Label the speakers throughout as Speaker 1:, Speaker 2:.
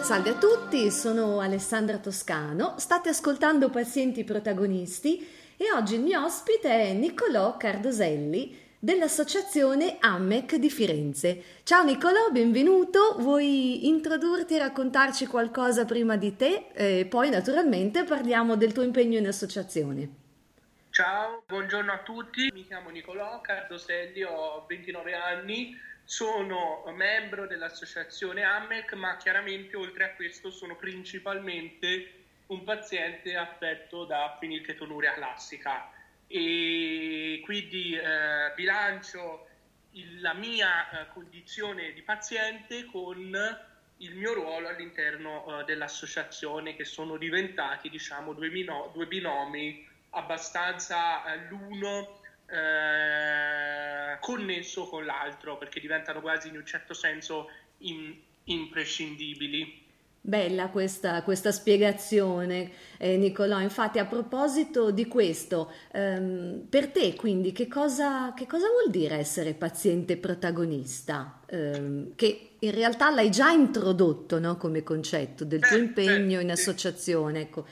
Speaker 1: Salve a tutti, sono Alessandra Toscano, state ascoltando Pazienti Protagonisti e oggi il mio ospite è Niccolò Cardoselli dell'associazione AMEC di Firenze. Ciao Niccolò, benvenuto. Vuoi introdurti e raccontarci qualcosa prima di te? E poi naturalmente parliamo del tuo impegno in associazione.
Speaker 2: Ciao, buongiorno a tutti. Mi chiamo Niccolò Cardoselli, ho 29 anni, sono membro dell'associazione AMEC, ma chiaramente oltre a questo sono principalmente un paziente affetto da fenilketonuria classica e quindi eh, bilancio il, la mia eh, condizione di paziente con il mio ruolo all'interno eh, dell'associazione che sono diventati diciamo due, mino, due binomi abbastanza eh, l'uno eh, connesso con l'altro perché diventano quasi in un certo senso in, imprescindibili.
Speaker 1: Bella questa, questa spiegazione, eh, Nicolò. Infatti, a proposito di questo, ehm, per te quindi che cosa, che cosa, vuol dire essere paziente protagonista? Eh, che in realtà l'hai già introdotto no, come concetto del tuo eh, impegno in associazione. Ecco.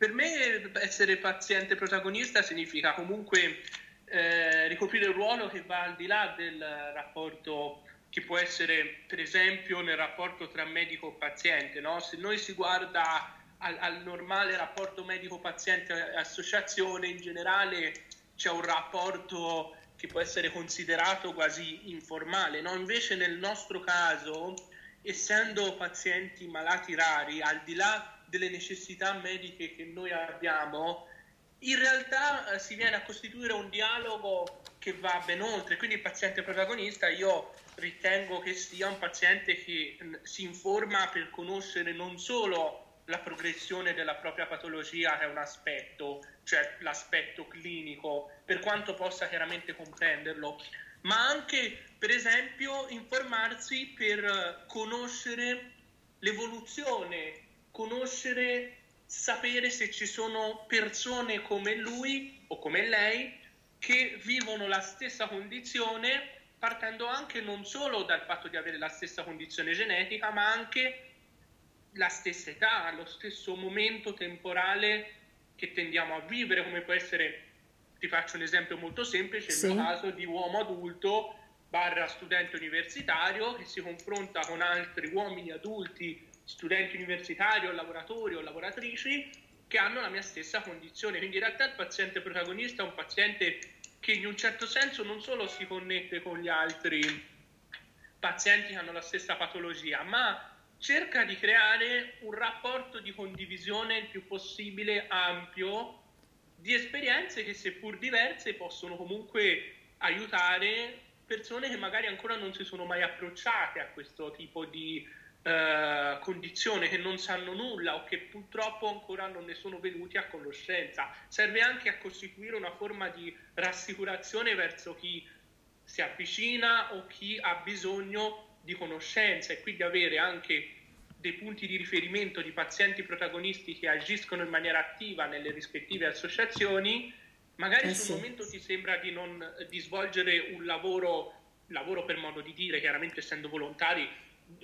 Speaker 2: Per me essere paziente protagonista significa comunque eh, ricoprire un ruolo che va al di là del rapporto che può essere per esempio nel rapporto tra medico e paziente. No? Se noi si guarda al, al normale rapporto medico-paziente-associazione, in generale c'è un rapporto che può essere considerato quasi informale. No? Invece nel nostro caso, essendo pazienti malati rari, al di là delle necessità mediche che noi abbiamo, in realtà eh, si viene a costituire un dialogo che va ben oltre. Quindi il paziente protagonista io ritengo che sia un paziente che si informa per conoscere non solo la progressione della propria patologia, che è un aspetto, cioè l'aspetto clinico, per quanto possa chiaramente comprenderlo, ma anche, per esempio, informarsi per conoscere l'evoluzione, conoscere, sapere se ci sono persone come lui o come lei che vivono la stessa condizione partendo anche non solo dal fatto di avere la stessa condizione genetica, ma anche la stessa età, lo stesso momento temporale che tendiamo a vivere, come può essere, ti faccio un esempio molto semplice, sì. il caso di uomo adulto barra studente universitario che si confronta con altri uomini adulti, studenti universitari o lavoratori o lavoratrici che hanno la mia stessa condizione. Quindi in realtà il paziente protagonista è un paziente che in un certo senso non solo si connette con gli altri pazienti che hanno la stessa patologia, ma cerca di creare un rapporto di condivisione il più possibile ampio di esperienze che seppur diverse possono comunque aiutare persone che magari ancora non si sono mai approcciate a questo tipo di eh, condizione che non sanno nulla o che purtroppo ancora non ne sono venuti a conoscenza. Serve anche a costituire una forma di rassicurazione verso chi si avvicina o chi ha bisogno di conoscenza e quindi avere anche dei punti di riferimento di pazienti protagonisti che agiscono in maniera attiva nelle rispettive associazioni, magari eh sul sì. momento ti sembra di, non, di svolgere un lavoro, lavoro per modo di dire, chiaramente essendo volontari,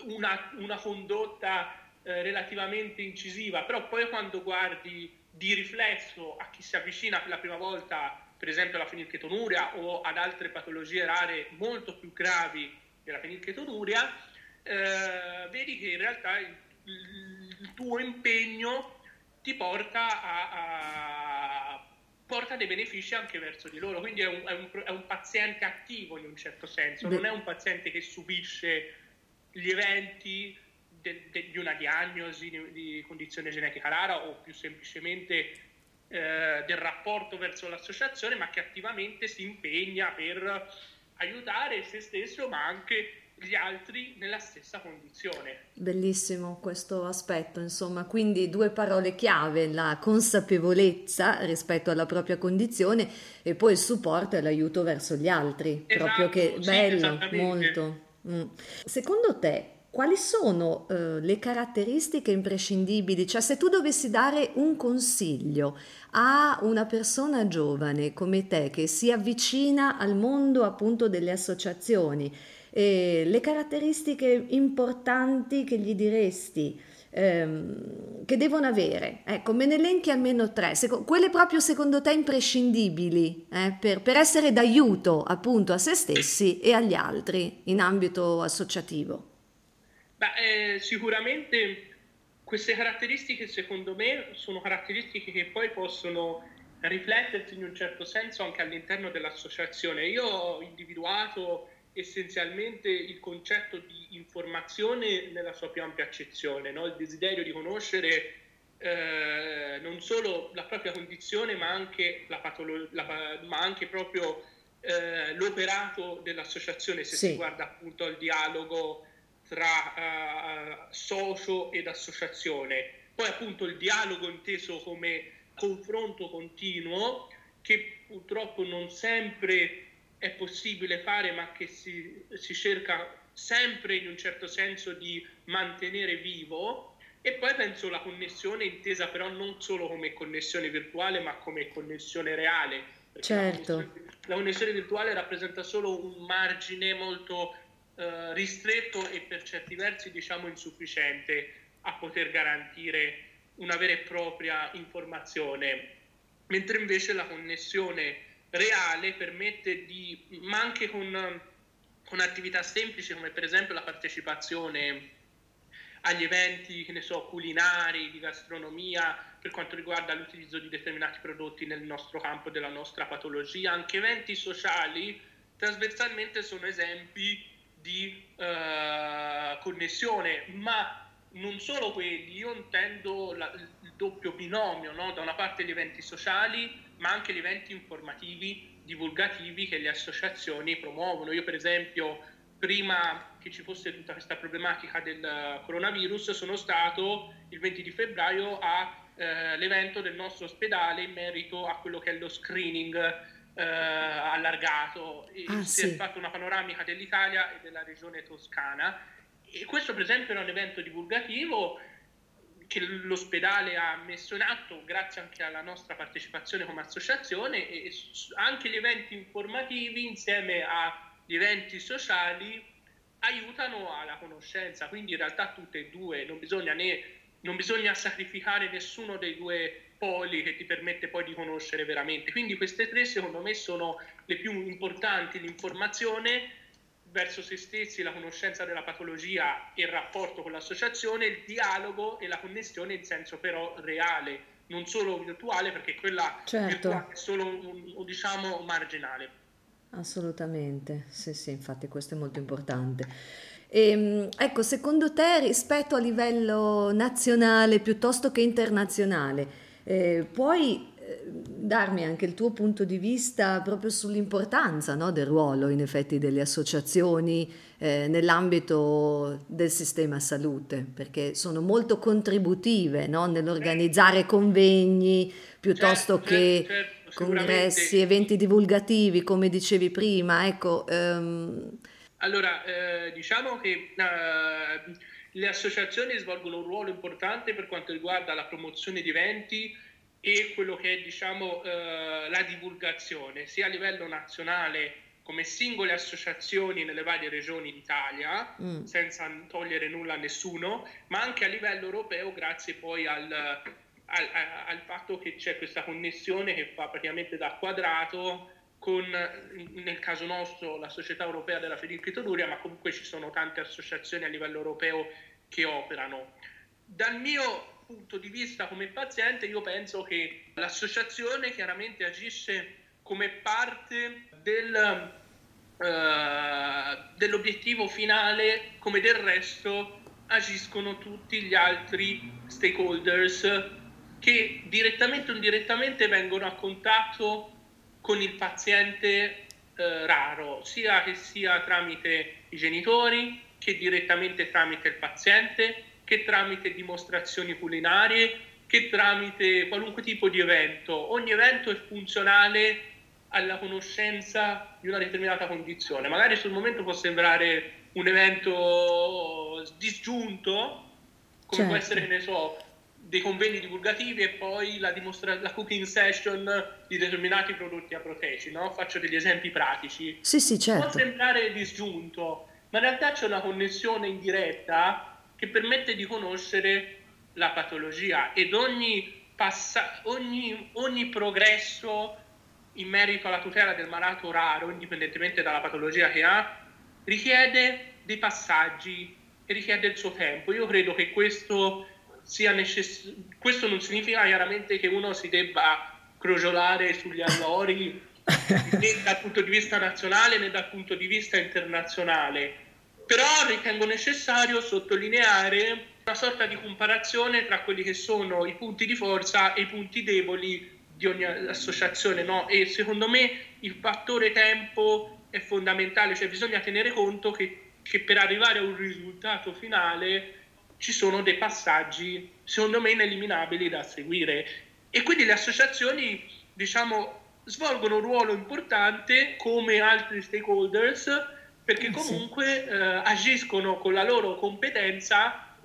Speaker 2: una, una condotta eh, relativamente incisiva, però poi quando guardi di riflesso a chi si avvicina per la prima volta, per esempio alla fenilketonuria o ad altre patologie rare molto più gravi della fenilketonuria, eh, vedi che in realtà il, il, tuo impegno ti porta a, a, porta dei benefici anche verso di loro, quindi è un, è un, è un paziente attivo in un certo senso, non è un paziente che subisce gli eventi de, de, di una diagnosi di, di, condizione genetica rara o più semplicemente eh, del rapporto verso l'associazione, ma che attivamente si impegna per aiutare se stesso, ma anche gli altri nella stessa condizione.
Speaker 1: Bellissimo questo aspetto, insomma, quindi due parole chiave, la consapevolezza rispetto alla propria condizione e poi il supporto e l'aiuto verso gli altri, esatto, proprio che
Speaker 2: sì,
Speaker 1: bello, molto. Mm. Secondo te quali sono eh, le caratteristiche imprescindibili? Cioè se tu dovessi dare un consiglio a una persona giovane come te che si avvicina al mondo appunto delle associazioni, eh, le caratteristiche importanti che gli diresti? Ehm, che devono avere, ecco, me ne elenchi almeno tre, Seco- quelle proprio secondo te imprescindibili eh, per, per essere d'aiuto appunto a se stessi e agli altri in ambito associativo.
Speaker 2: Beh, eh, sicuramente queste caratteristiche secondo me sono caratteristiche che poi possono riflettersi in un certo senso anche all'interno dell'associazione. Io ho individuato essenzialmente il concetto di informazione nella sua più ampia accezione, no? il desiderio di conoscere eh, non solo la propria condizione ma anche, la patolo- la, ma anche proprio eh, l'operato dell'associazione se sì. si guarda appunto al dialogo tra uh, socio ed associazione. Poi appunto il dialogo inteso come confronto continuo che purtroppo non sempre è possibile fare ma che si, si cerca sempre in un certo senso di mantenere vivo e poi penso la connessione intesa però non solo come connessione virtuale ma come connessione reale.
Speaker 1: Certo.
Speaker 2: La connessione, la connessione virtuale rappresenta solo un margine molto eh, ristretto e per certi versi diciamo insufficiente a poter garantire una vera e propria informazione, mentre invece la connessione reale permette di, ma anche con, con attività semplici come per esempio la partecipazione agli eventi, che ne so, culinari, di gastronomia, per quanto riguarda l'utilizzo di determinati prodotti nel nostro campo della nostra patologia, anche eventi sociali trasversalmente sono esempi di uh, connessione, ma non solo quelli, io intendo la, il doppio binomio, no? da una parte gli eventi sociali, ma anche gli eventi informativi, divulgativi che le associazioni promuovono. Io per esempio, prima che ci fosse tutta questa problematica del coronavirus, sono stato il 20 di febbraio all'evento eh, del nostro ospedale in merito a quello che è lo screening eh, allargato. Ah, si sì. è fatto una panoramica dell'Italia e della regione toscana. E questo, per esempio, era un evento divulgativo che l'ospedale ha messo in atto grazie anche alla nostra partecipazione come associazione e anche gli eventi informativi insieme agli eventi sociali aiutano alla conoscenza, quindi in realtà tutte e due, non bisogna, né, non bisogna sacrificare nessuno dei due poli che ti permette poi di conoscere veramente. Quindi queste tre secondo me sono le più importanti, l'informazione verso se stessi, la conoscenza della patologia e il rapporto con l'associazione, il dialogo e la connessione in senso però reale, non solo virtuale perché quella certo. virtuale è solo un, diciamo marginale.
Speaker 1: Assolutamente, sì sì, infatti questo è molto importante. E, ehm, ecco, secondo te rispetto a livello nazionale piuttosto che internazionale, eh, puoi darmi anche il tuo punto di vista proprio sull'importanza no, del ruolo in effetti delle associazioni eh, nell'ambito del sistema salute, perché sono molto contributive no, nell'organizzare convegni piuttosto certo, che certo, certo congressi, eventi divulgativi, come dicevi prima. Ecco,
Speaker 2: ehm... Allora, eh, diciamo che uh, le associazioni svolgono un ruolo importante per quanto riguarda la promozione di eventi e quello che è diciamo, eh, la divulgazione, sia a livello nazionale come singole associazioni nelle varie regioni d'Italia, mm. senza togliere nulla a nessuno, ma anche a livello europeo grazie poi al, al, al fatto che c'è questa connessione che fa praticamente da quadrato con, nel caso nostro, la Società Europea della Fenicritoruria, ma comunque ci sono tante associazioni a livello europeo che operano. Dal mio punto di vista come paziente, io penso che l'associazione chiaramente agisce come parte del, uh, dell'obiettivo finale, come del resto agiscono tutti gli altri stakeholders che direttamente o indirettamente vengono a contatto con il paziente eh, raro, sia che sia tramite i genitori, che direttamente tramite il paziente, che tramite dimostrazioni culinarie, che tramite qualunque tipo di evento. Ogni evento è funzionale alla conoscenza di una determinata condizione. Magari sul momento può sembrare un evento disgiunto, come
Speaker 1: certo.
Speaker 2: può essere, che ne so, dei convegni divulgativi e poi la, dimostra- la cooking session di determinati prodotti aproteci, no? Faccio degli esempi pratici.
Speaker 1: Sì, sì, certo.
Speaker 2: Può sembrare disgiunto, ma in realtà c'è una connessione indiretta che permette di conoscere la patologia ed ogni, passa- ogni, ogni progresso in merito alla tutela del malato raro, indipendentemente dalla patologia che ha, richiede dei passaggi e richiede il suo tempo. Io credo che questo sia necessario. Questo non significa chiaramente che uno si debba crogiolare sugli allori né dal punto di vista nazionale né dal punto di vista internazionale, però ritengo necessario sottolineare una sorta di comparazione tra quelli che sono i punti di forza e i punti deboli di ogni associazione, no? E secondo me il fattore tempo è fondamentale, cioè bisogna tenere conto che, che per arrivare a un risultato finale ci sono dei passaggi, secondo me, ineliminabili da seguire. E quindi le associazioni, diciamo, svolgono un ruolo importante come altri stakeholders perché comunque eh, agiscono con la loro competenza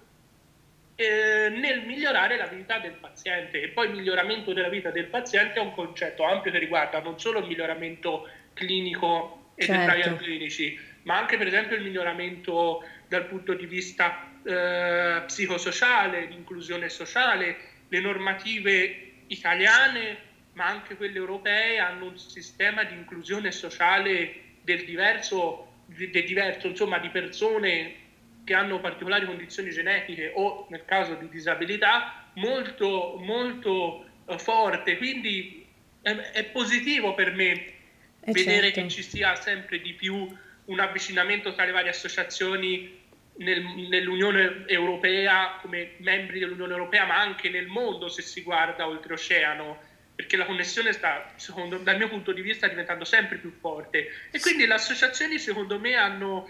Speaker 2: eh, nel migliorare la vita del paziente. E poi il miglioramento della vita del paziente è un concetto ampio che riguarda non solo il miglioramento clinico e certo. dei trial clinici, ma anche per esempio il miglioramento dal punto di vista eh, psicosociale, l'inclusione sociale, le normative italiane ma anche quelle europee hanno un sistema di inclusione sociale del diverso, del diverso insomma di persone che hanno particolari condizioni genetiche o nel caso di disabilità molto molto uh, forte quindi è, è, positivo per me eh vedere certo. che ci sia sempre di più un avvicinamento tra le varie associazioni nel, nell'Unione Europea, come membri dell'Unione Europea, ma anche nel mondo se si guarda oltreoceano, perché la connessione sta, secondo, dal mio punto di vista, diventando sempre più forte. E quindi le associazioni, secondo me, hanno,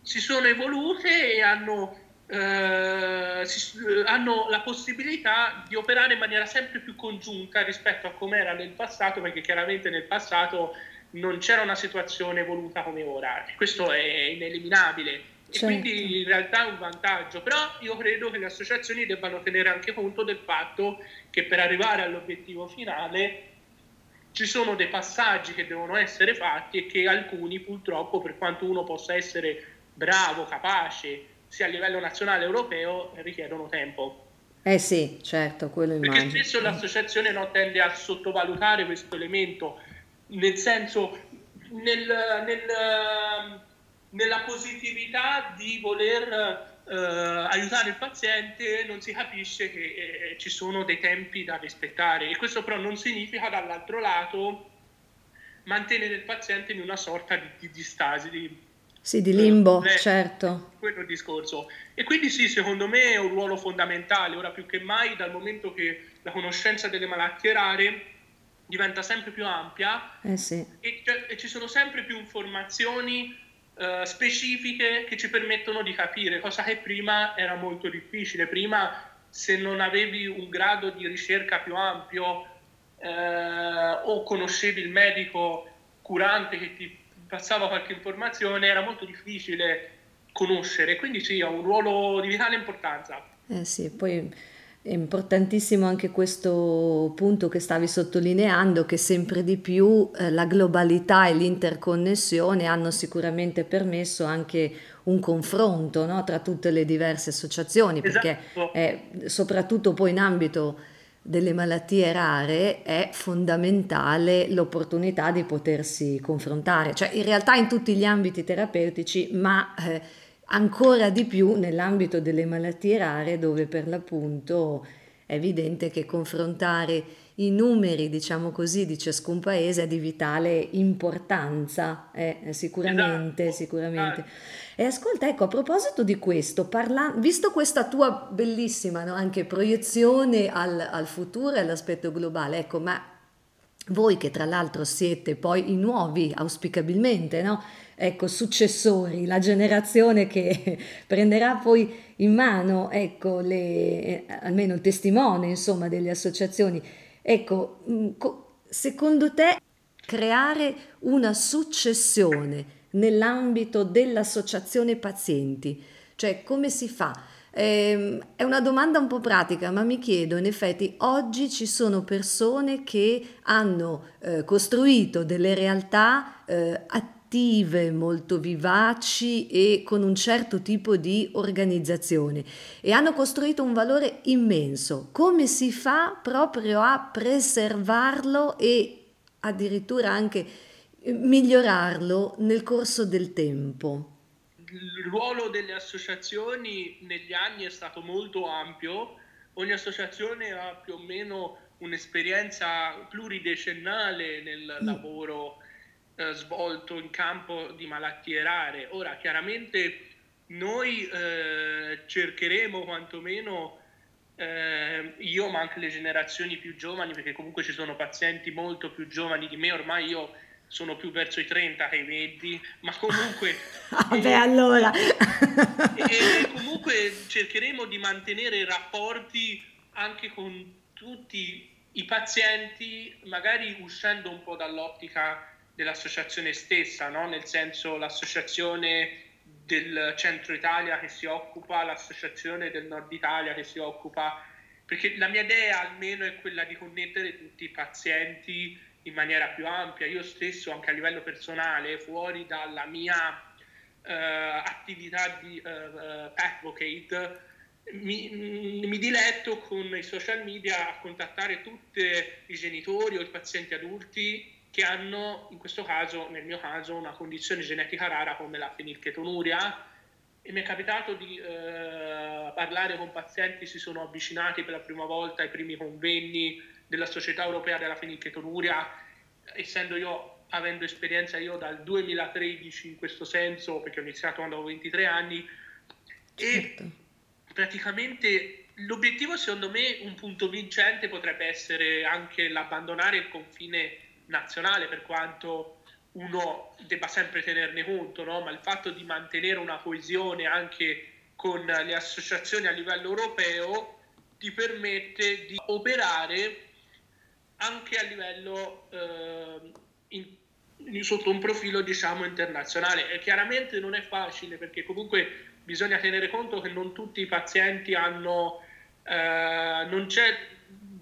Speaker 2: si sono evolute e hanno, eh, si, hanno la possibilità di operare in maniera sempre più congiunta rispetto a come era nel passato, perché chiaramente nel passato non c'era una situazione evoluta come ora. Questo è ineliminabile Certo. E quindi in realtà è un vantaggio, però io credo che le associazioni debbano tenere anche conto del fatto che per arrivare all'obiettivo finale ci sono dei passaggi che devono essere fatti e che alcuni purtroppo, per quanto uno possa essere bravo, capace, sia a livello nazionale che europeo, richiedono tempo.
Speaker 1: Eh sì, certo, quello
Speaker 2: Perché
Speaker 1: immagino.
Speaker 2: spesso l'associazione no, tende a sottovalutare questo elemento, nel senso, nel, nel nella positività di voler eh, aiutare il paziente non si capisce che eh, ci sono dei tempi da rispettare e questo però non significa dall'altro lato mantenere il paziente in una sorta di, di, di stasi, di,
Speaker 1: sì, di limbo, eh, certo.
Speaker 2: Quello discorso. E quindi sì, secondo me è un ruolo fondamentale, ora più che mai, dal momento che la conoscenza delle malattie rare diventa sempre più ampia
Speaker 1: eh sì.
Speaker 2: e, cioè, e ci sono sempre più informazioni eh, specifiche che ci permettono di capire, cosa che prima era molto difficile. Prima se non avevi un grado di ricerca più ampio eh, o conoscevi il medico curante che ti passava qualche informazione, era molto difficile conoscere, quindi sì, ha un ruolo di vitale importanza.
Speaker 1: Eh sì, poi è importantissimo anche questo punto che stavi sottolineando, che sempre di più eh, la globalità e l'interconnessione hanno sicuramente permesso anche un confronto no, tra tutte le diverse associazioni, perché
Speaker 2: esatto.
Speaker 1: soprattutto poi in ambito delle malattie rare è fondamentale l'opportunità di potersi confrontare, cioè in realtà in tutti gli ambiti terapeutici, ma... Eh, ancora di più nell'ambito delle malattie rare dove per l'appunto è evidente che confrontare i numeri, diciamo così, di ciascun paese è di vitale importanza, eh, sicuramente, esatto. sicuramente. E ascolta, ecco, a proposito di questo, parla- visto questa tua bellissima no, anche proiezione al, al futuro e all'aspetto globale, ecco, ma voi che tra l'altro siete poi i nuovi, auspicabilmente, no? Ecco, successori, la generazione che prenderà poi in mano, ecco, le, almeno il testimone, insomma, delle associazioni. Ecco, mm, secondo te creare una successione nell'ambito dell'associazione pazienti, Cioè, come si fa? Eh, è una domanda un po' pratica, ma mi chiedo, in effetti, oggi ci sono persone che hanno eh, costruito delle realtà eh, attive, molto vivaci e con un certo tipo di organizzazione e hanno costruito un valore immenso. Come si fa proprio a preservarlo e addirittura anche migliorarlo nel corso del tempo?
Speaker 2: il ruolo delle associazioni negli anni è stato molto ampio, ogni associazione ha più o meno un'esperienza pluridecennale nel mm. lavoro eh, svolto in campo di malattie rare. Ora, chiaramente noi eh, cercheremo quantomeno, eh, io ma anche le generazioni più giovani, perché comunque ci sono pazienti molto più giovani di me, ormai io sono più verso i 30 che i 20, ma comunque...
Speaker 1: Vabbè, eh, allora...
Speaker 2: e, comunque cercheremo di mantenere rapporti anche con tutti i pazienti, magari uscendo un po' dall'ottica dell'associazione stessa, no? nel senso l'associazione del centro Italia che si occupa, l'associazione del nord Italia che si occupa, perché la mia idea almeno è quella di connettere tutti i pazienti in maniera più ampia. Io stesso, anche a livello personale, fuori dalla mia eh, attività di eh, eh advocate, mi, mi, diletto con i social media a contattare tutti i genitori o i pazienti adulti che hanno, in questo caso, nel mio caso, una condizione genetica rara come la fenilchetonuria e mi è capitato di eh, parlare con pazienti che si sono avvicinati per la prima volta ai primi convegni della Società Europea della Fenilchetonuria, essendo io, avendo esperienza io dal 2013 in questo senso, perché ho iniziato quando avevo 23 anni, certo. e praticamente l'obiettivo secondo me, un punto vincente potrebbe essere anche l'abbandonare il confine nazionale, per quanto uno debba sempre tenerne conto, no? ma il fatto di mantenere una coesione anche con le associazioni a livello europeo ti permette di operare anche a livello eh, in, sotto un profilo diciamo internazionale e chiaramente non è facile perché comunque bisogna tenere conto che non tutti i pazienti hanno eh, non c'è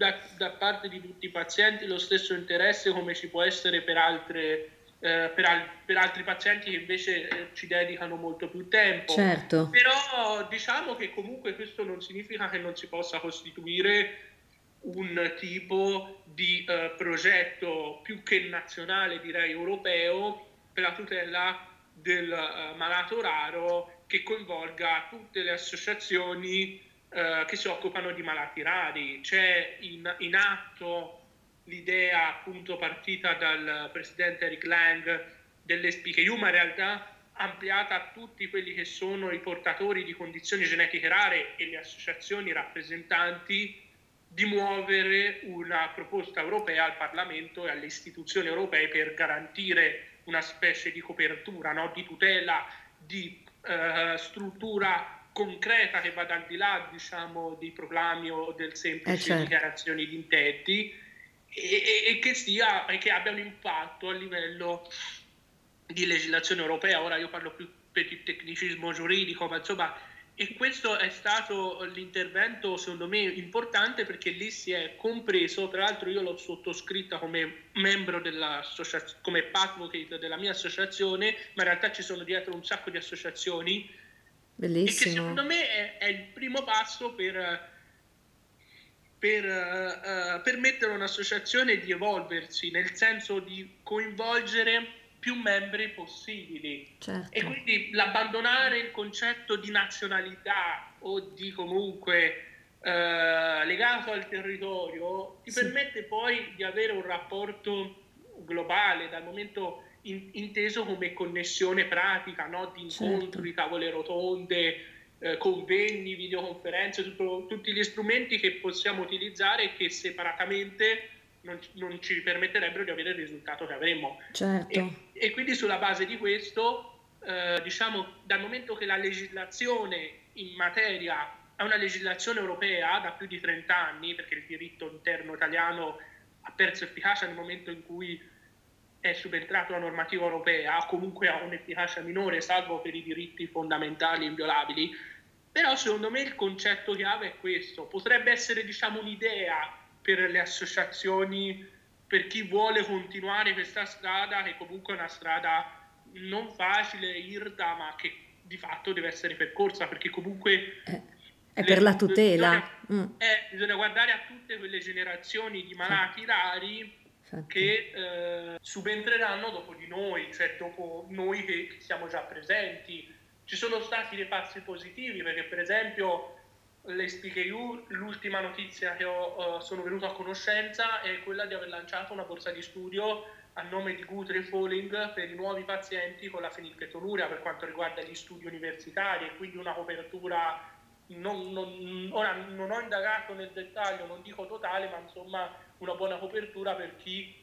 Speaker 2: da, da, parte di tutti i pazienti lo stesso interesse come ci può essere per altre eh, per, al, per, altri pazienti che invece eh, ci dedicano molto più tempo.
Speaker 1: Certo.
Speaker 2: Però diciamo che comunque questo non significa che non si possa costituire un tipo di eh, progetto più che nazionale, direi europeo, per la tutela del uh, malato raro che coinvolga tutte le associazioni uh, che si occupano di malati rari. C'è in, in, atto l'idea appunto partita dal presidente Eric Lang dell'SPKU, ma in realtà ampliata a tutti quelli che sono i portatori di condizioni genetiche rare e le associazioni rappresentanti di muovere una proposta europea al Parlamento e alle istituzioni europee per garantire una specie di copertura, no? di tutela, di eh, struttura concreta che vada al di là diciamo, dei proclami o del semplice eh certo. dichiarazioni di intenti e, e, che sia, e che abbia un impatto a livello di legislazione europea. Ora io parlo più per il tecnicismo giuridico, ma insomma e questo è stato l'intervento secondo me importante perché lì si è compreso, tra l'altro io l'ho sottoscritta come membro dell'associazione, come advocate della mia associazione, ma in realtà ci sono dietro un sacco di associazioni
Speaker 1: Bellissimo.
Speaker 2: e che secondo me è, è il primo passo per, per uh, permettere a un'associazione di evolversi, nel senso di coinvolgere più membri possibili.
Speaker 1: Certo.
Speaker 2: E quindi l'abbandonare il concetto di nazionalità o di comunque eh, legato al territorio ti sì. permette poi di avere un rapporto globale dal momento in, inteso come connessione pratica no? di incontri, certo. tavole rotonde, eh, convegni, videoconferenze, tutto, tutti gli strumenti che possiamo utilizzare e che separatamente non, non, ci permetterebbero di avere il risultato che avremmo.
Speaker 1: Certo.
Speaker 2: E, e quindi sulla base di questo, eh, diciamo, dal momento che la legislazione in materia è una legislazione europea da più di 30 anni, perché il diritto interno italiano ha perso efficacia nel momento in cui è subentrato la normativa europea, comunque ha un'efficacia minore, salvo per i diritti fondamentali inviolabili. Però secondo me il concetto chiave è questo, potrebbe essere diciamo un'idea per le associazioni, per chi vuole continuare questa strada, che comunque è una strada non facile, irta, ma che di fatto deve essere percorsa, perché comunque...
Speaker 1: Eh, è per la tutela.
Speaker 2: Bisogna, mm. eh, bisogna guardare a tutte quelle generazioni di malati rari che eh, subentreranno dopo di noi, cioè dopo noi che, che, siamo già presenti. Ci sono stati dei passi positivi perché per esempio l'SPKU, l'ultima notizia che ho, uh, sono venuto a conoscenza è quella di aver lanciato una borsa di studio a nome di Guthrie Falling per i nuovi pazienti con la fenilketonuria per quanto riguarda gli studi universitari e quindi una copertura non, non, ora non ho indagato nel dettaglio, non dico totale, ma insomma una buona copertura per chi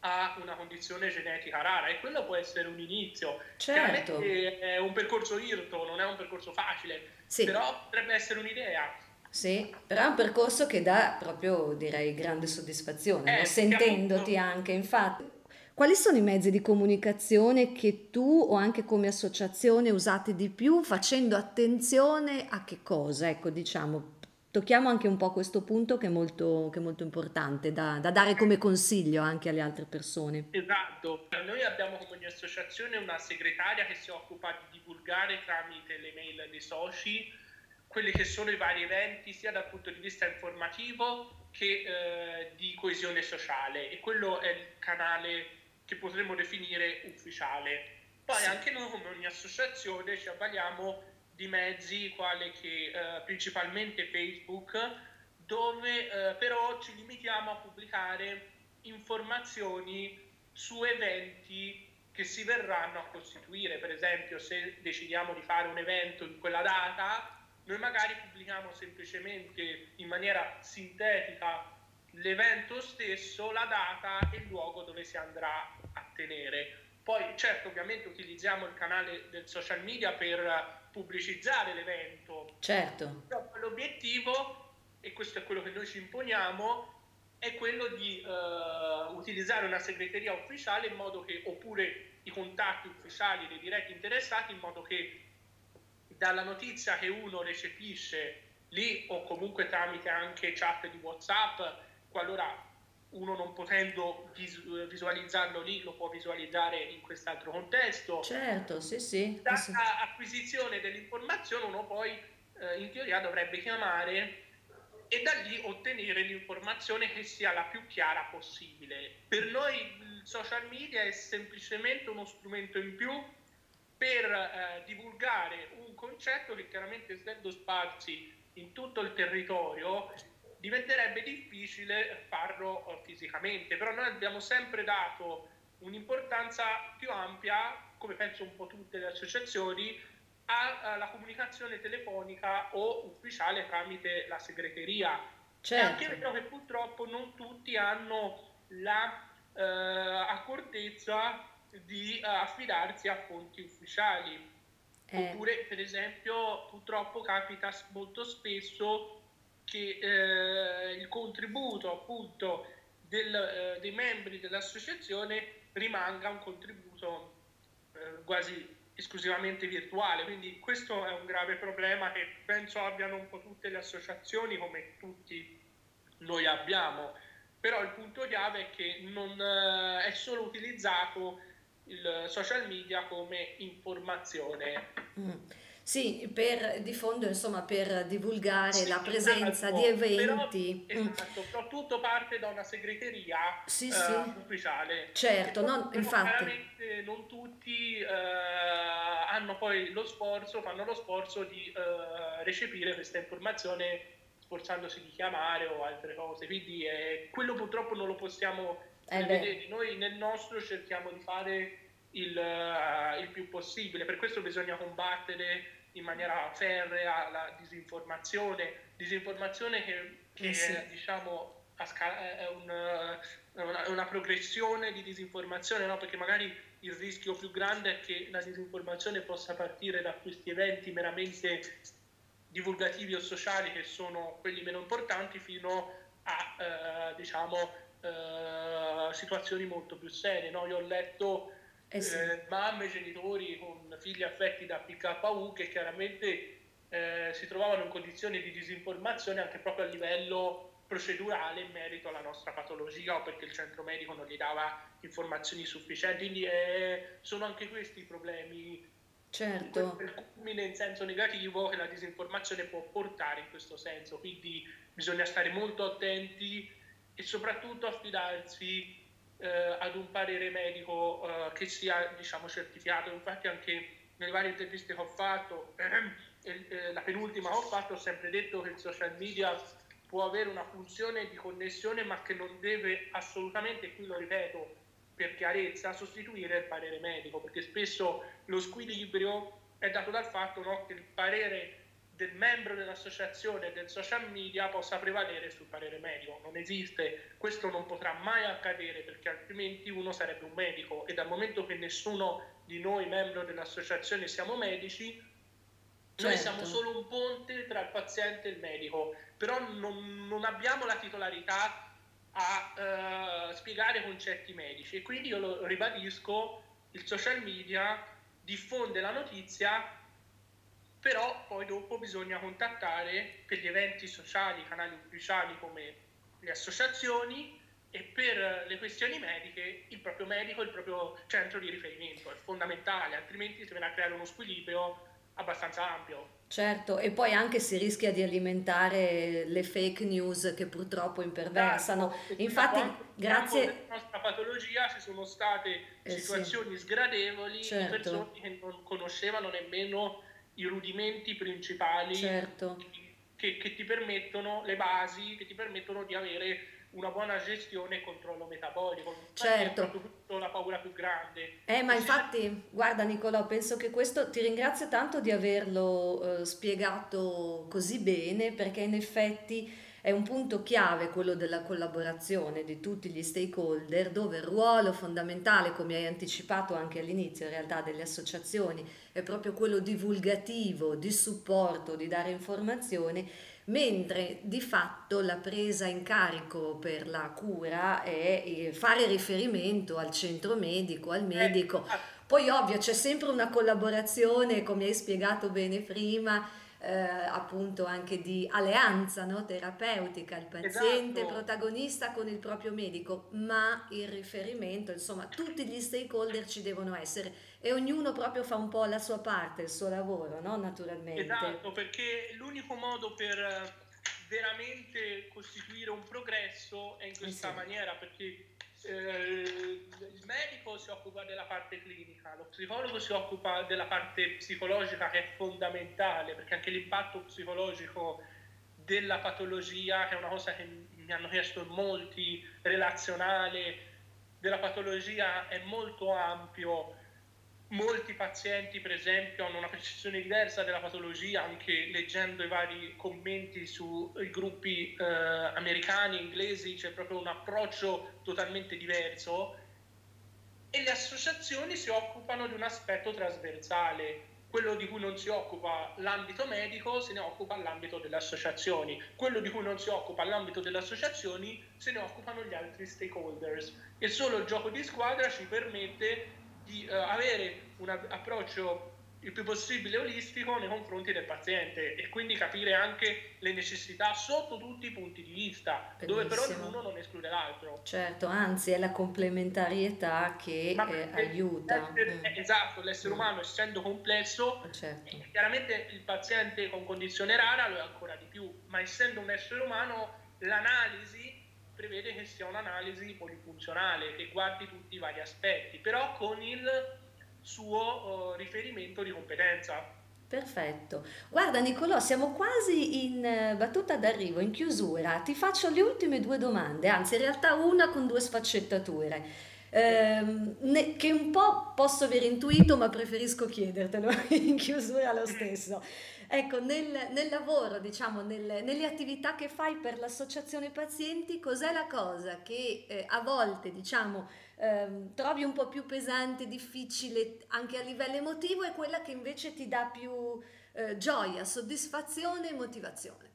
Speaker 2: ha una condizione genetica rara e quello può essere un inizio.
Speaker 1: Certo.
Speaker 2: È un percorso irto, non è un percorso facile, sì. però potrebbe essere un'idea.
Speaker 1: Sì, però è un percorso che dà proprio, direi, grande soddisfazione, eh, no? sentendoti appunto... anche. Infatti, quali sono i mezzi di comunicazione che tu o anche come associazione usate di più facendo attenzione a che cosa? Ecco, diciamo, tocchiamo anche un po' questo punto che è molto, che è molto importante da, da, dare come consiglio anche alle altre persone.
Speaker 2: Esatto, noi abbiamo come associazione una segretaria che si occupa di divulgare tramite le mail dei soci quelli che sono i vari eventi sia dal punto di vista informativo che eh, di coesione sociale e quello è il canale che potremmo definire ufficiale. Poi sì. anche noi come ogni associazione ci avvaliamo di mezzi quali che eh, principalmente Facebook, dove eh, però ci limitiamo a pubblicare informazioni su eventi che si verranno a costituire. Per esempio, se decidiamo di fare un evento in quella data, noi magari pubblichiamo semplicemente in maniera sintetica l'evento stesso, la data e il luogo dove si andrà a tenere. Poi certo ovviamente utilizziamo il canale del social media per pubblicizzare l'evento.
Speaker 1: Certo.
Speaker 2: Però l'obiettivo, e questo è quello che noi ci imponiamo, è quello di uh, utilizzare una segreteria ufficiale in modo che, oppure i contatti ufficiali dei diretti interessati, in modo che dalla notizia che uno recepisce lì o comunque tramite anche chat di WhatsApp, qualora uno non potendo vis- visualizzarlo lì lo può visualizzare in quest'altro contesto.
Speaker 1: Certo, sì, sì.
Speaker 2: Da acquisizione dell'informazione uno poi eh, in teoria dovrebbe chiamare e da lì ottenere l'informazione che sia la più chiara possibile. Per noi il social media è semplicemente uno strumento in più per eh, divulgare un concetto che chiaramente essendo sparsi in tutto il territorio diventerebbe difficile farlo eh, fisicamente, però noi abbiamo sempre dato un'importanza più ampia, come penso un po' tutte le associazioni, alla comunicazione telefonica o ufficiale tramite la segreteria. Certo. È anche vero che purtroppo non tutti hanno la eh, accortezza di uh, affidarsi a fonti ufficiali. Eh. Oppure, per esempio, purtroppo capita molto spesso che eh, il contributo appunto del, eh, dei membri dell'associazione rimanga un contributo eh, quasi esclusivamente virtuale, quindi questo è un grave problema che penso abbiano un po' tutte le associazioni come tutti noi abbiamo, però il punto chiave è che non eh, è solo utilizzato il social media come informazione.
Speaker 1: Mm. Sì, per diffondere, insomma, per divulgare sì, la presenza esatto, di eventi.
Speaker 2: Però, mm. esatto, però tutto parte da una segreteria sì, sì. Uh, ufficiale.
Speaker 1: Certo, non, infatti.
Speaker 2: Chiaramente non tutti uh, hanno poi lo sforzo, fanno lo sforzo di uh, recepire questa informazione sforzandosi di chiamare o altre cose, quindi eh, quello purtroppo non lo possiamo eh vedere. Noi nel nostro cerchiamo di fare il, il più possibile, per questo bisogna combattere in maniera ferrea la disinformazione, disinformazione che, che eh sì. è, diciamo, è una, una, progressione di disinformazione, no? perché magari il rischio più grande è che la disinformazione possa partire da questi eventi meramente divulgativi o sociali che sono quelli meno importanti fino a eh, diciamo, eh, situazioni molto più serie. No? Io ho letto eh sì. eh, mamme, genitori con figli affetti da PKU che chiaramente eh, si trovavano in condizioni di disinformazione anche proprio a livello procedurale in merito alla nostra patologia o perché il centro medico non gli dava informazioni sufficienti. Quindi eh, sono anche questi i problemi.
Speaker 1: Certo.
Speaker 2: Il culmine in senso negativo che la disinformazione può portare in questo senso. Quindi bisogna stare molto attenti e soprattutto affidarsi eh, ad un parere medico eh, che sia diciamo, certificato. Infatti anche nelle varie interviste che ho fatto, eh, la penultima che ho fatto, ho sempre detto che il social media può avere una funzione di connessione ma che non deve assolutamente, qui lo ripeto per chiarezza, sostituire il parere medico, perché spesso lo squilibrio è dato dal fatto no, che il parere del membro dell'associazione del social media possa prevalere sul parere medico. Non esiste, questo non potrà mai accadere perché altrimenti uno sarebbe un medico e dal momento che nessuno di noi membro dell'associazione siamo medici, certo. noi siamo solo un ponte tra il paziente e il medico, però non, non abbiamo la titolarità a uh, spiegare concetti medici e quindi io lo ribadisco, il social media diffonde la notizia però poi dopo bisogna contattare per gli eventi sociali, i canali ufficiali come le associazioni e per le questioni mediche il proprio medico, il proprio centro di riferimento, è fondamentale, altrimenti si viene a creare uno squilibrio abbastanza ampio.
Speaker 1: Certo, e poi anche si rischia di alimentare le fake news che purtroppo imperversano. Certo, Infatti, grazie
Speaker 2: alla nostra patologia ci sono state eh situazioni sì. sgradevoli certo. di persone che non conoscevano nemmeno i rudimenti principali
Speaker 1: certo.
Speaker 2: che, che, ti permettono, le basi che ti permettono di avere una buona gestione e controllo metabolico.
Speaker 1: Certo.
Speaker 2: È la paura più grande.
Speaker 1: Eh, ma infatti, guarda Nicolò, penso che questo, ti ringrazio tanto di averlo eh, spiegato così bene, perché in effetti è un punto chiave quello della collaborazione di tutti gli stakeholder, dove il ruolo fondamentale, come hai anticipato anche all'inizio in realtà delle associazioni, è proprio quello divulgativo, di supporto, di dare informazioni, mentre di fatto la presa in carico per la cura è eh, fare riferimento al centro medico, al medico. Eh, Poi ovvio c'è sempre una collaborazione, come hai spiegato bene prima, eh, appunto anche di alleanza no? terapeutica, il paziente esatto. protagonista con il proprio medico, ma il riferimento, insomma, tutti gli stakeholder ci devono essere e ognuno proprio fa un po' la sua parte, il suo lavoro, no? naturalmente.
Speaker 2: Esatto, perché l'unico modo per eh, veramente costituire un progresso è in questa sì. maniera, perché eh, il medico si occupa della parte clinica, lo psicologo si occupa della parte psicologica che è fondamentale perché anche l'impatto psicologico della patologia, che è una cosa che mi hanno chiesto molti, relazionale, della patologia è molto ampio Molti pazienti, per esempio, hanno una percezione diversa della patologia, anche leggendo i vari commenti sui gruppi eh, americani, inglesi, c'è proprio un approccio totalmente diverso. E le associazioni si occupano di un aspetto trasversale, quello di cui non si occupa l'ambito medico se ne occupa l'ambito delle associazioni, quello di cui non si occupa l'ambito delle associazioni se ne occupano gli altri stakeholders e solo il gioco di squadra ci permette di uh, avere un approccio il più possibile olistico nei confronti del paziente e quindi capire anche le necessità sotto tutti i punti di vista, Bellissimo. dove però l'uno non esclude l'altro.
Speaker 1: Certo, anzi è la complementarietà che eh, aiuta.
Speaker 2: mm. Esatto, l'essere mm. umano essendo complesso, certo. chiaramente il paziente con condizione rara lo è ancora di più, ma essendo un essere umano l'analisi prevede che sia un'analisi polifunzionale che guardi tutti i vari aspetti, però con il suo uh, riferimento di competenza.
Speaker 1: Perfetto. Guarda Nicolò, siamo quasi in eh, battuta d'arrivo, in chiusura. Ti faccio le ultime due domande, anzi in realtà una con due sfaccettature. Ehm, ne, che un po' posso aver intuito, ma preferisco chiedertelo in chiusura lo stesso. Ecco, nel, nel lavoro, diciamo, nel, nelle attività che fai per l'associazione pazienti, cos'è la cosa che eh, a volte, diciamo, ehm, trovi un po' più pesante, difficile anche a livello emotivo e quella che invece ti dà più eh, gioia, soddisfazione e motivazione?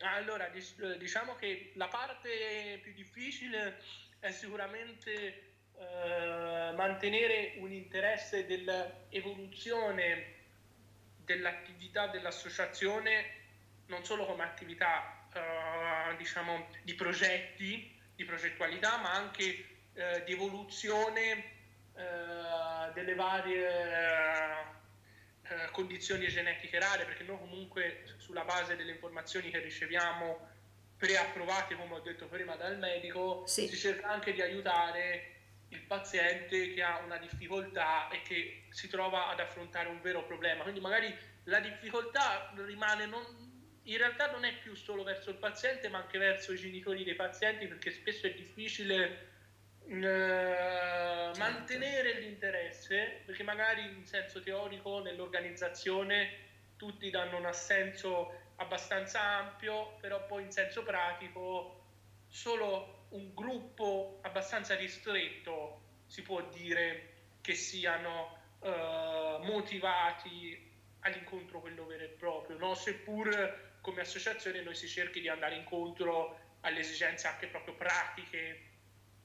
Speaker 2: Allora, diciamo che la parte più difficile è sicuramente eh, mantenere un interesse dell'evoluzione dell'attività dell'associazione non solo come attività eh, diciamo di progetti, di progettualità, ma anche eh, di evoluzione eh, delle varie eh, condizioni genetiche rare, perché noi comunque sulla base delle informazioni che riceviamo preapprovate, come ho detto prima, dal medico, sì. si cerca anche di aiutare il paziente che ha una difficoltà e che si trova ad affrontare un vero problema. Quindi magari la difficoltà rimane non, in realtà non è più solo verso il paziente, ma anche verso i genitori dei pazienti, perché spesso è difficile certo. mantenere l'interesse, perché magari in senso teorico nell'organizzazione tutti danno un assenso abbastanza ampio, però poi in senso pratico solo un gruppo abbastanza ristretto si può dire che siano uh, motivati all'incontro quello vero e proprio, no? seppur come associazione noi si cerchi di andare incontro alle esigenze anche proprio pratiche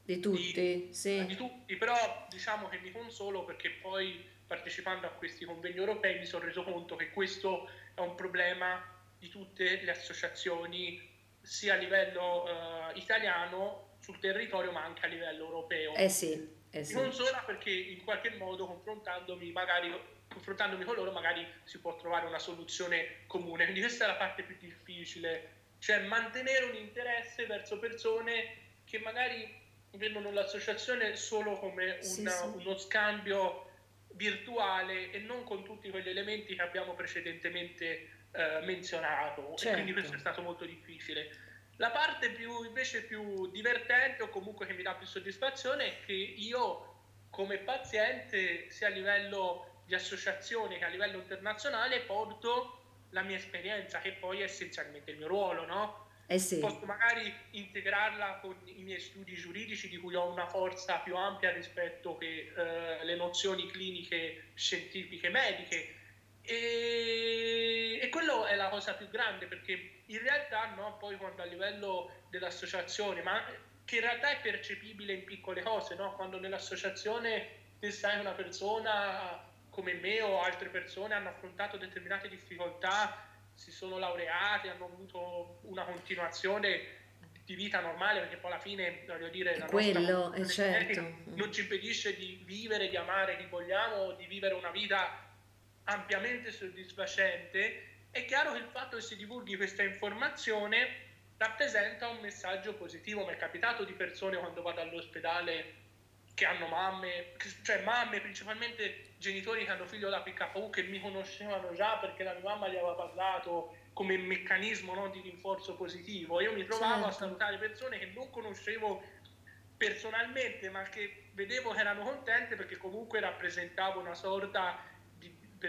Speaker 1: di tutti, di, sì.
Speaker 2: di tutti, però diciamo che mi consolo perché poi partecipando a questi convegni europei mi sono reso conto che questo è un problema di tutte le associazioni sia a livello uh, italiano sul territorio ma anche a livello europeo.
Speaker 1: Eh sì, eh sì.
Speaker 2: Non solo perché in qualche modo confrontandomi magari confrontandomi con loro magari si può trovare una soluzione comune. Quindi questa è la parte più difficile, cioè mantenere un interesse verso persone che magari vedono l'associazione solo come una, sì, sì. uno scambio virtuale e non con tutti quegli elementi che abbiamo precedentemente eh, menzionato certo. e quindi questo è stato molto difficile. La parte più, invece più divertente o comunque che mi dà più soddisfazione è che io come paziente sia a livello di associazione che a livello internazionale porto la mia esperienza che poi è essenzialmente il mio ruolo, no?
Speaker 1: Eh sì.
Speaker 2: Posso magari integrarla con i miei studi giuridici di cui ho una forza più ampia rispetto che eh, le nozioni cliniche, scientifiche, mediche. E, e quello è la cosa più grande perché in realtà no, poi quando a livello dell'associazione, ma che in realtà è percepibile in piccole cose, no? quando nell'associazione te sai una persona come me o altre persone hanno affrontato determinate difficoltà si sono laureati, hanno avuto una continuazione di vita normale perché poi alla fine voglio dire
Speaker 1: la quello è certo
Speaker 2: non ci impedisce di vivere, di amare chi vogliamo, di vivere una vita ampiamente soddisfacente è chiaro che il fatto che si divulghi questa informazione rappresenta un messaggio positivo mi è capitato di persone quando vado all'ospedale che hanno mamme, cioè mamme principalmente genitori che hanno figlio da PKU che mi conoscevano già perché la mia mamma gli aveva parlato come meccanismo no, di rinforzo positivo. Io mi trovavo certo. a salutare persone che non conoscevo personalmente ma che vedevo che erano contente perché comunque rappresentavo una sorta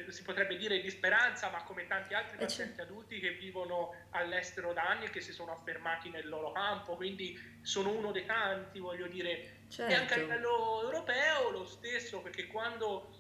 Speaker 2: si potrebbe dire di speranza, ma come tanti altri eh, pazienti adulti che vivono all'estero da anni e che si sono affermati nel loro campo, quindi sono uno dei tanti, voglio dire. Certo. E anche a certo. livello europeo lo stesso, perché quando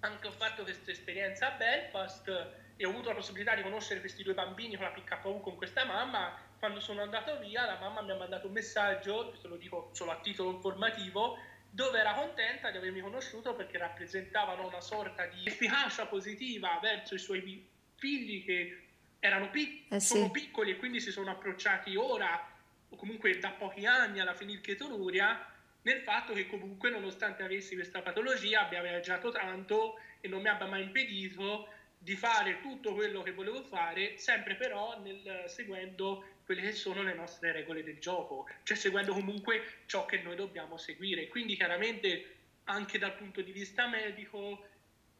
Speaker 2: anche ho fatto questa esperienza a Belfast e ho avuto la possibilità di conoscere questi due bambini con la PKU con questa mamma, quando sono andato via la mamma mi ha mandato un messaggio, questo lo dico solo a titolo informativo, dove era contenta di avermi conosciuto perché rappresentavano una sorta di efficacia positiva verso i suoi figli che erano pic- eh sì. piccoli e quindi si sono approcciati ora o comunque da pochi anni alla fenilchetonuria nel fatto che comunque nonostante avessi questa patologia abbia viaggiato tanto e non mi abbia mai impedito di fare tutto quello che volevo fare, sempre però nel, seguendo quelle che sono le nostre regole del gioco, cioè seguendo comunque ciò che noi dobbiamo seguire. Quindi chiaramente anche dal punto di vista medico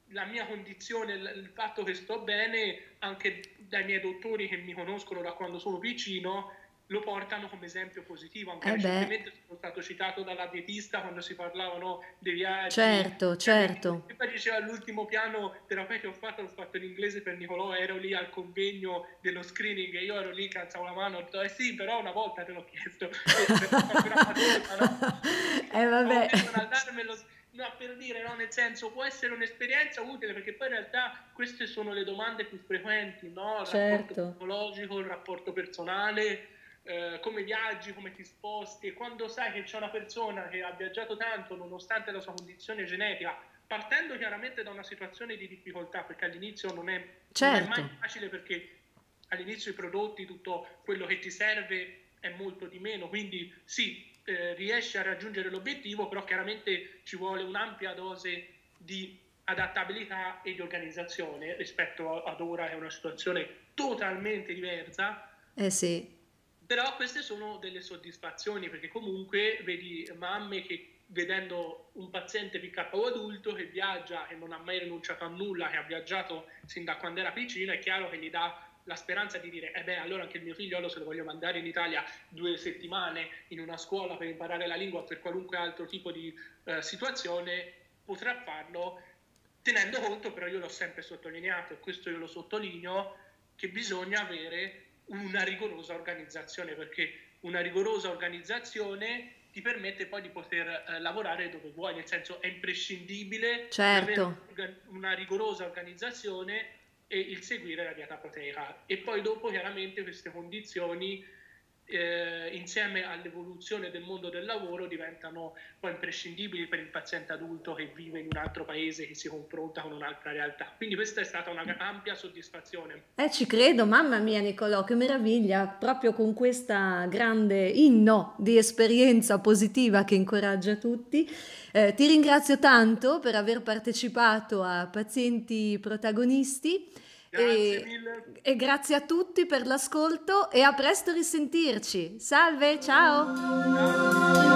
Speaker 2: la mia condizione, il fatto che sto bene, anche dai miei dottori che mi conoscono da quando sono piccino, lo portano come esempio positivo. Anche eh recentemente sono stato citato dalla dietista quando si parlavano dei viaggi.
Speaker 1: Certo, certo.
Speaker 2: E poi diceva all'ultimo piano terapeutico che ho fatto, ho fatto l'inglese per Nicolò, ero lì al convegno dello screening e io ero lì, calzavo la mano, ho detto, eh sì, però una volta te l'ho chiesto.
Speaker 1: eh vabbè.
Speaker 2: No, per dire, no? nel senso può essere un'esperienza utile perché poi in realtà queste sono le domande più frequenti, no? Il
Speaker 1: certo.
Speaker 2: rapporto psicologico, il rapporto personale, eh, come viaggi, come ti sposti e quando sai che c'è una persona che ha viaggiato tanto nonostante la sua condizione genetica, partendo chiaramente da una situazione di difficoltà perché all'inizio non è,
Speaker 1: certo.
Speaker 2: non è mai
Speaker 1: certo.
Speaker 2: facile perché all'inizio i prodotti, tutto quello che ti serve è molto di meno, quindi sì, eh, riesci a raggiungere l'obiettivo, però chiaramente ci vuole un'ampia dose di adattabilità e di organizzazione rispetto ad ora che è una situazione totalmente diversa.
Speaker 1: Eh sì.
Speaker 2: Però queste sono delle soddisfazioni perché comunque vedi mamme che vedendo un paziente PKU adulto che viaggia e non ha mai rinunciato a nulla, che ha viaggiato sin da quando era piccino, è chiaro che gli dà la speranza di dire, eh beh, allora anche il mio figliolo se lo voglio mandare in Italia due settimane in una scuola per imparare la lingua o per qualunque altro tipo di eh, situazione, potrà farlo tenendo conto, però io l'ho sempre sottolineato e questo io lo sottolineo, che bisogna avere una rigorosa organizzazione, perché una rigorosa organizzazione ti permette poi di poter eh, lavorare dove vuoi, nel senso è imprescindibile
Speaker 1: certo.
Speaker 2: avere una rigorosa organizzazione e il seguire la dieta proteica. E poi dopo chiaramente queste condizioni eh, insieme all'evoluzione del mondo del lavoro diventano poi imprescindibili per il paziente adulto che vive in un altro paese, che si confronta con un'altra realtà. Quindi questa è stata una ampia soddisfazione.
Speaker 1: Eh, ci credo, mamma mia Nicolò, che meraviglia, proprio con questa grande inno di esperienza positiva che incoraggia tutti. Eh, ti ringrazio tanto per aver partecipato a Pazienti Protagonisti.
Speaker 2: Grazie
Speaker 1: e,
Speaker 2: mille.
Speaker 1: E grazie a tutti per l'ascolto e a presto risentirci. Salve, ciao.
Speaker 2: ciao.